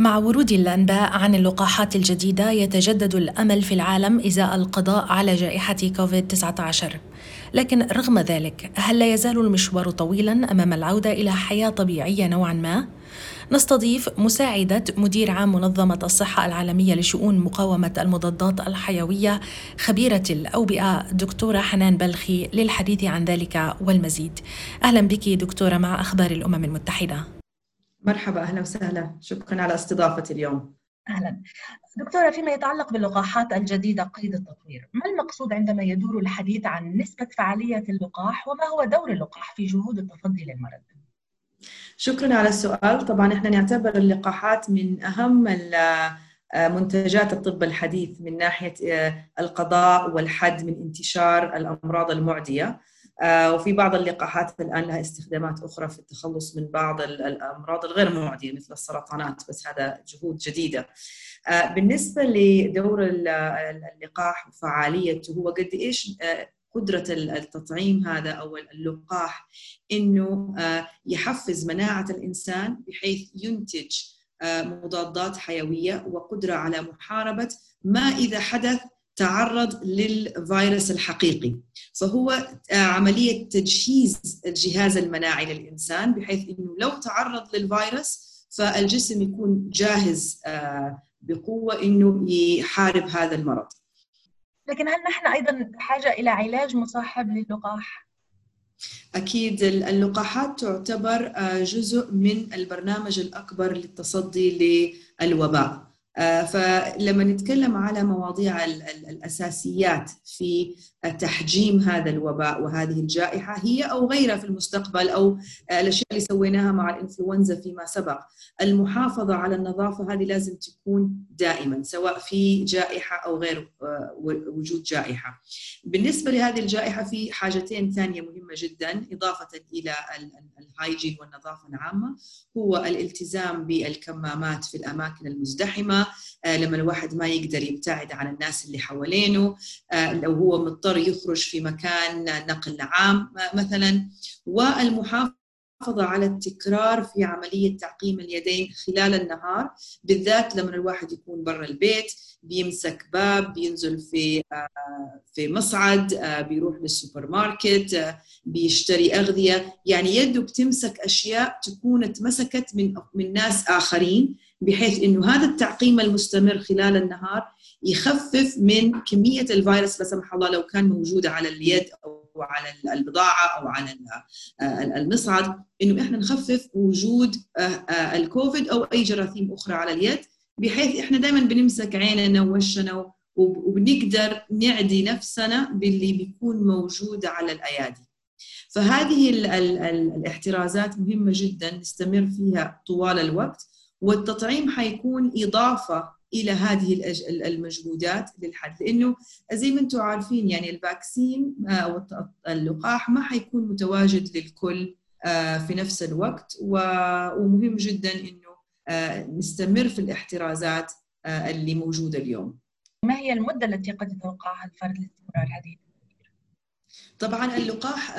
مع ورود الأنباء عن اللقاحات الجديدة يتجدد الأمل في العالم إزاء القضاء على جائحة كوفيد-19 لكن رغم ذلك هل لا يزال المشوار طويلا أمام العودة إلى حياة طبيعية نوعا ما؟ نستضيف مساعدة مدير عام منظمة الصحة العالمية لشؤون مقاومة المضادات الحيوية خبيرة الأوبئة دكتورة حنان بلخي للحديث عن ذلك والمزيد. أهلا بك دكتورة مع أخبار الأمم المتحدة. مرحبا أهلا وسهلا. شكرا على استضافتي اليوم. أهلا. دكتورة فيما يتعلق باللقاحات الجديدة قيد التطوير ما المقصود عندما يدور الحديث عن نسبة فعالية اللقاح وما هو دور اللقاح في جهود التصدي للمرض شكرا على السؤال. طبعا إحنا نعتبر اللقاحات من أهم منتجات الطب الحديث من ناحية القضاء والحد من انتشار الأمراض المعدية. آه، وفي بعض اللقاحات الآن لها استخدامات أخرى في التخلص من بعض الأمراض الغير معدية مثل السرطانات بس هذا جهود جديدة. آه، بالنسبة لدور اللقاح وفعاليته هو قد إيش آه، قدرة التطعيم هذا أو اللقاح إنه يحفز مناعة الإنسان بحيث ينتج مضادات حيوية وقدرة على محاربة ما إذا حدث تعرض للفيروس الحقيقي فهو عملية تجهيز الجهاز المناعي للإنسان بحيث أنه لو تعرض للفيروس فالجسم يكون جاهز آه، بقوة أنه يحارب هذا المرض لكن هل نحن أيضا بحاجة إلى علاج مصاحب للقاح؟ أكيد اللقاحات تعتبر آه، جزء من البرنامج الأكبر للتصدي للوباء فلما نتكلم على مواضيع الأساسيات في تحجيم هذا الوباء وهذه الجائحة هي أو غيرها في المستقبل أو الأشياء اللي سويناها مع الإنفلونزا فيما سبق المحافظة على النظافة هذه لازم تكون دائما سواء في جائحة أو غير آه، وجود جائحة. بالنسبة لهذه الجائحة في حاجتين ثانية مهمة جدا إضافة إلى ال hygiene والنظافة العامة هو الالتزام بالكمامات في الأماكن المزدحمة آه، لما الواحد ما يقدر يبتعد عن الناس اللي حوالينه آه، لو هو مضطر يخرج في مكان نقل عام مثلا. والمحافظة على التكرار في عملية تعقيم اليدين خلال النهار بالذات لما الواحد يكون برا البيت بيمسك باب بينزل في آه، في مصعد آه، بيروح للسوبر ماركت آه، بيشتري أغذية. يعني يده بتمسك أشياء تكون اتمسكت من من ناس آخرين. بحيث إنه هذا التعقيم المستمر خلال النهار يخفف من كمية الفيروس لا سمح الله لو كان موجودة على اليد أو على البضاعة أو على المصعد إنه إحنا نخفف وجود آه، آه، الكوفيد أو أي جراثيم أخرى على اليد بحيث إحنا دائما بنمسك عيننا ووشنا وبنقدر نعدي نفسنا باللي بيكون موجود على الأيادي. فهذه ال ال ال الاحترازات مهمة جدا نستمر فيها طوال الوقت والتطعيم حيكون إضافة إلى هذه المجهودات للحد. لأنه زي ما أنتم عارفين يعني الفاكسين آه، أو اللقاح ما حيكون متواجد للكل آه، في نفس الوقت. ومهم جدا إنه آه، نستمر في الاحترازات اللي موجودة اليوم. ما هي المدة التي قد يتوقعها الفرد لاستمرار هذه طبعا اللقاح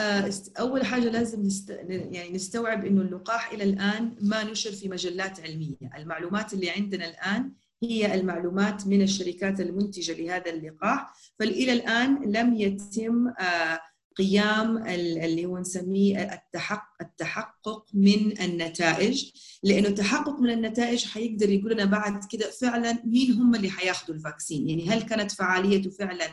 أول حاجة لازم نست... يعني نستوعب إنه اللقاح إلى الآن ما نشر في مجلات علمية، المعلومات اللي عندنا الآن هي المعلومات من الشركات المنتجة لهذا اللقاح فإلى الآن لم يتم آه، قيام اللي هو نسميه التحقق التحقق من النتائج. لأنه التحقق من النتائج حيقدر يقول لنا بعد كده فعلا مين هم اللي حياخذوا الفاكسين. يعني هل كانت فعاليته فعلا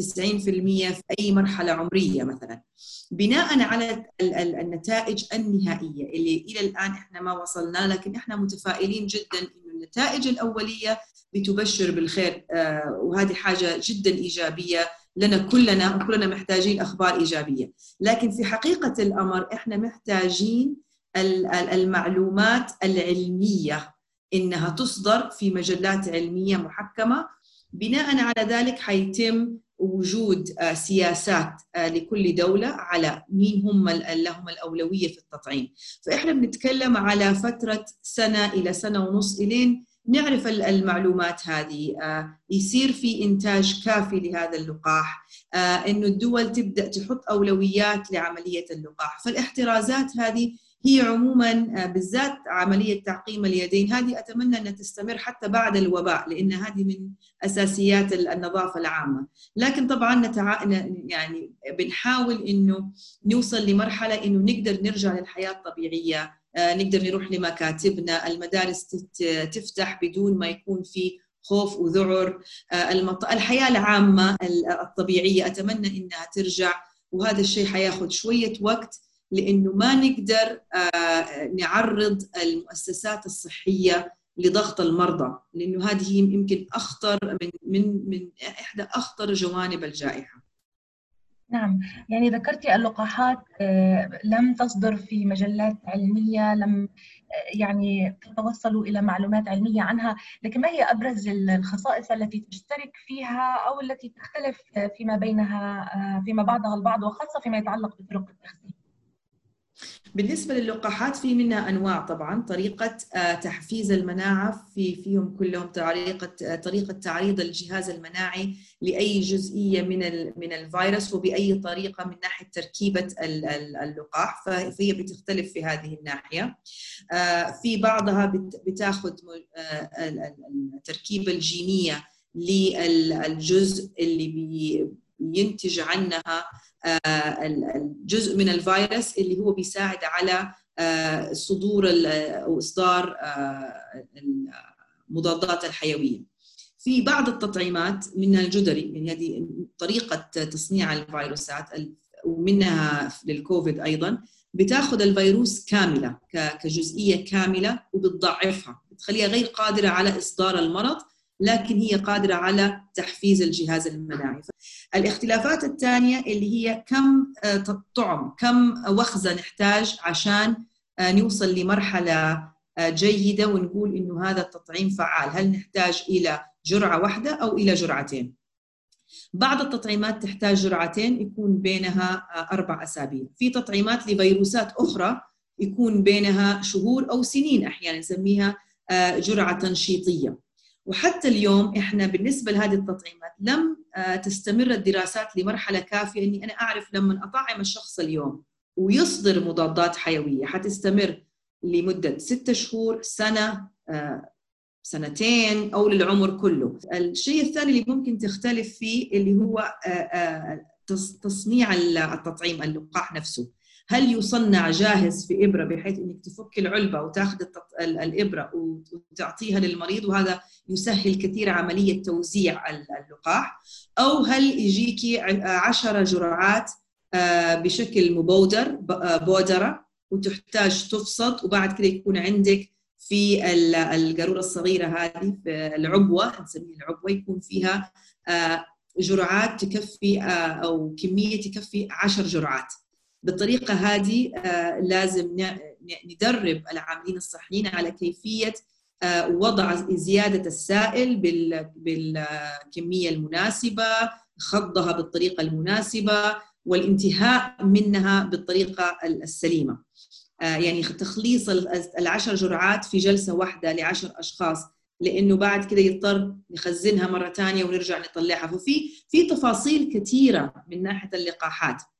90% في أي مرحلة عمرية مثلا. بناء على النتائج النهائية اللي إلى الآن إحنا ما وصلنا لكن إحنا متفائلين جدا النتائج الأولية بتبشر بالخير. آه، وهذه حاجة جدا إيجابية. لنا كلنا وكلنا محتاجين أخبار إيجابية. لكن في حقيقة الأمر إحنا محتاجين المعلومات العلمية إنها تصدر في مجلات علمية محكمة. بناء على ذلك حيتم وجود آه، سياسات آه، لكل دولة على مين هم لهم الأولوية في التطعيم. فإحنا بنتكلم على فترة سنة إلى سنة ونص إلين نعرف المعلومات هذه. آه، يصير في إنتاج كافي لهذا اللقاح. إنه الدول تبدأ تحط أولويات لعملية اللقاح. فالاحترازات هذه هي عموما بالذات عملية تعقيم اليدين. هذه أتمنى انها تستمر حتى بعد الوباء لأن هذه من أساسيات النظافة العامة. لكن طبعا نتع... يعني بنحاول إنه نوصل لمرحلة إنه نقدر نرجع للحياة الطبيعية. نقدر نروح لمكاتبنا. المدارس تفتح بدون ما يكون في خوف وذعر. الحياة العامة الطبيعية. أتمنى إنها ترجع وهذا الشيء حياخذ شوية وقت لأنه ما نقدر نعرض المؤسسات الصحية لضغط المرضى لأنه هذه يمكن أخطر من من من إحدى أخطر جوانب الجائحة. نعم. يعني ذكرتي اللقاحات لم تصدر في مجلات علمية لم يعني تتوصلوا إلى معلومات علمية عنها لكن ما هي أبرز الخصائص التي تشترك فيها أو التي تختلف فيما بينها فيما بعضها البعض وخاصة فيما يتعلق بطرق التخزين؟ بالنسبة للقاحات في منها أنواع طبعا طريقة تحفيز المناعة في فيهم كلهم طريقة طريقة تعريض الجهاز المناعي لأي جزئية من من الفيروس وبأي طريقة من ناحية تركيبة اللقاح فهي بتختلف في هذه الناحية. في بعضها بتاخذ التركيبة الجينية للجزء اللي بينتج عنها الجزء من الفيروس اللي هو بيساعد على صدور أو إصدار المضادات الحيوية. في بعض التطعيمات منها الجدري يعني هذه طريقة تصنيع الفيروسات ومنها للكوفيد أيضا بتأخذ الفيروس كاملة كجزئية كاملة وبتضعفها بتخليها غير قادرة على إصدار المرض لكن هي قادرة على تحفيز الجهاز المناعي الاختلافات الثانية اللي هي كم طعم كم وخزة نحتاج عشان نوصل لمرحلة جيدة ونقول إنه هذا التطعيم فعال. هل نحتاج إلى جرعة واحدة أو إلى جرعتين؟ بعض التطعيمات تحتاج جرعتين يكون بينها أربع أسابيع. في تطعيمات لفيروسات أخرى يكون بينها شهور أو سنين أحيانا نسميها جرعة تنشيطية. وحتى اليوم إحنا بالنسبة لهذه التطعيمات لم تستمر الدراسات لمرحلة كافية إني أنا أعرف لما أطعم الشخص اليوم ويصدر مضادات حيوية حتستمر لمدة ستة شهور سنة سنتين أو للعمر كله. الشيء الثاني اللي ممكن تختلف فيه اللي هو تصنيع التطعيم اللقاح نفسه. هل يصنع جاهز في إبرة بحيث إنك تفك العلبة وتاخذ الإبرة وتعطيها للمريض وهذا يسهل كثير عملية توزيع اللقاح؟ أو هل يجيكي 10 جرعات بشكل مبودر بودرة وتحتاج تفصد وبعد كده يكون عندك في القارورة الصغيرة هذه في العبوة نسميها العبوة يكون فيها جرعات تكفي أو كمية تكفي 10 جرعات. بالطريقة هذه لازم ندرب العاملين الصحيين على كيفية وضع زيادة السائل بالكمية المناسبة خضها بالطريقة المناسبة والانتهاء منها بالطريقة السليمة. يعني تخليص العشر جرعات في جلسة واحدة لعشر أشخاص لأنه بعد كده يضطر نخزنها مرة ثانية ونرجع نطلعها. ففي في تفاصيل كثيرة من ناحية اللقاحات. آه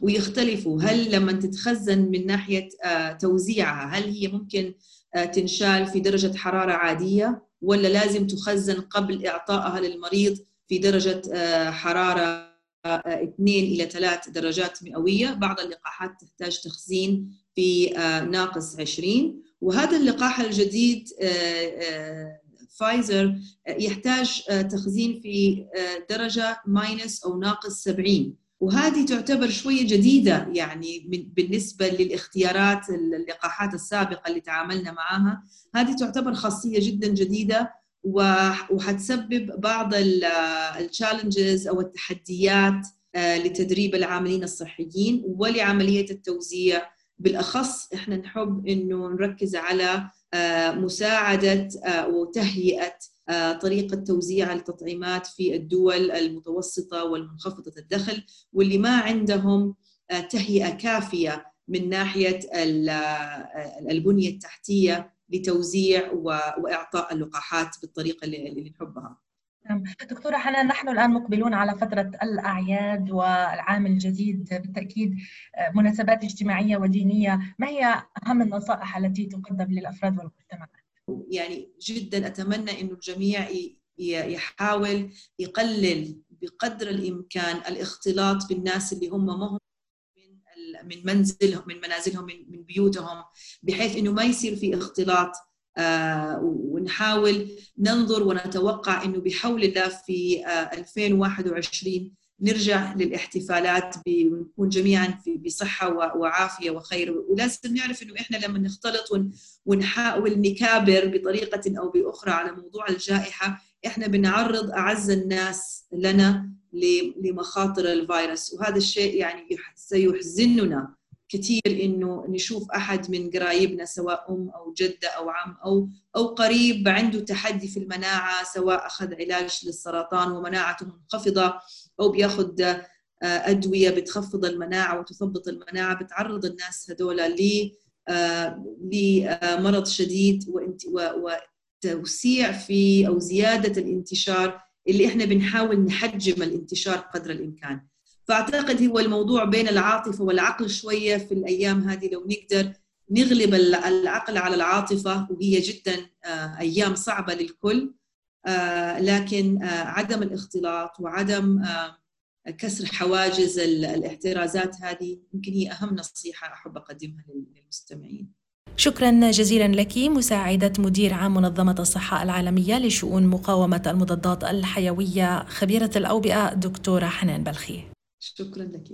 ويختلفوا. هل لما تتخزن من ناحية آه توزيعها هل هي ممكن آه تنشال في درجة حرارة عادية ولا لازم تخزن قبل إعطائها للمريض في درجة حرارة 2 إلى 3 درجات مئوية؟ بعض اللقاحات تحتاج تخزين في ناقص 20 وهذا اللقاح الجديد فايزر يحتاج تخزين في درجة minus أو ناقص 70 وهذه تعتبر شوية جديدة يعني بالنسبة للاختيارات اللقاحات السابقة اللي تعاملنا معها هذه تعتبر خاصية جدا جديدة وحتسبب بعض التشالنجز أو التحديات لتدريب العاملين الصحيين ولعملية التوزيع. بالأخص إحنا نحب إنه نركز على مساعدة وتهيئة طريقة توزيع التطعيمات في الدول المتوسطة والمنخفضة الدخل واللي ما عندهم تهيئة كافية من ناحية البنية التحتية لتوزيع وإعطاء اللقاحات بالطريقة اللي نحبها نعم. دكتورة حنان نحن الآن مقبلون على فترة الأعياد والعام الجديد بالتأكيد مناسبات اجتماعية ودينية ما هي أهم النصائح التي تقدم للأفراد والمجتمعات؟ يعني جدا أتمنى أنه الجميع يحاول يقلل بقدر الإمكان الاختلاط بالناس اللي هم ما هم من منزلهم من منازلهم من بيوتهم بحيث إنه ما يصير في اختلاط آه، ونحاول ننظر ونتوقع إنه بحول الله في 2021 آه، نرجع للاحتفالات ونكون جميعا بصحة وعافية وخير. ولازم نعرف إنه إحنا لما نختلط ونحاول نكابر بطريقة أو بأخرى على موضوع الجائحة إحنا بنعرض أعز الناس لنا لمخاطر الفيروس. وهذا الشيء يعني سيحزننا كثير إنه نشوف أحد من قرايبنا سواء أم أو جدة أو عم أو أو قريب عنده تحدي في المناعة سواء أخذ علاج للسرطان ومناعته منخفضة. أو بياخذ آه، أدوية بتخفض المناعة وتثبط المناعة بتعرض الناس هذول ل آه، لمرض شديد وتوسيع في أو زيادة الانتشار اللي إحنا بنحاول نحجم الانتشار قدر الإمكان. فأعتقد هو الموضوع بين العاطفة والعقل شوية في الأيام هذه لو نقدر نغلب العقل على العاطفة وهي جدا آه، أيام صعبة للكل آه، لكن آه، عدم الاختلاط وعدم كسر حواجز الاحترازات هذه يمكن هي أهم نصيحة أحب أقدمها للمستمعين. شكرا جزيلا لك مساعدة مدير عام منظمة الصحة العالمية لشؤون مقاومة المضادات الحيوية خبيرة الأوبئة دكتورة حنان بلخي شكرا لك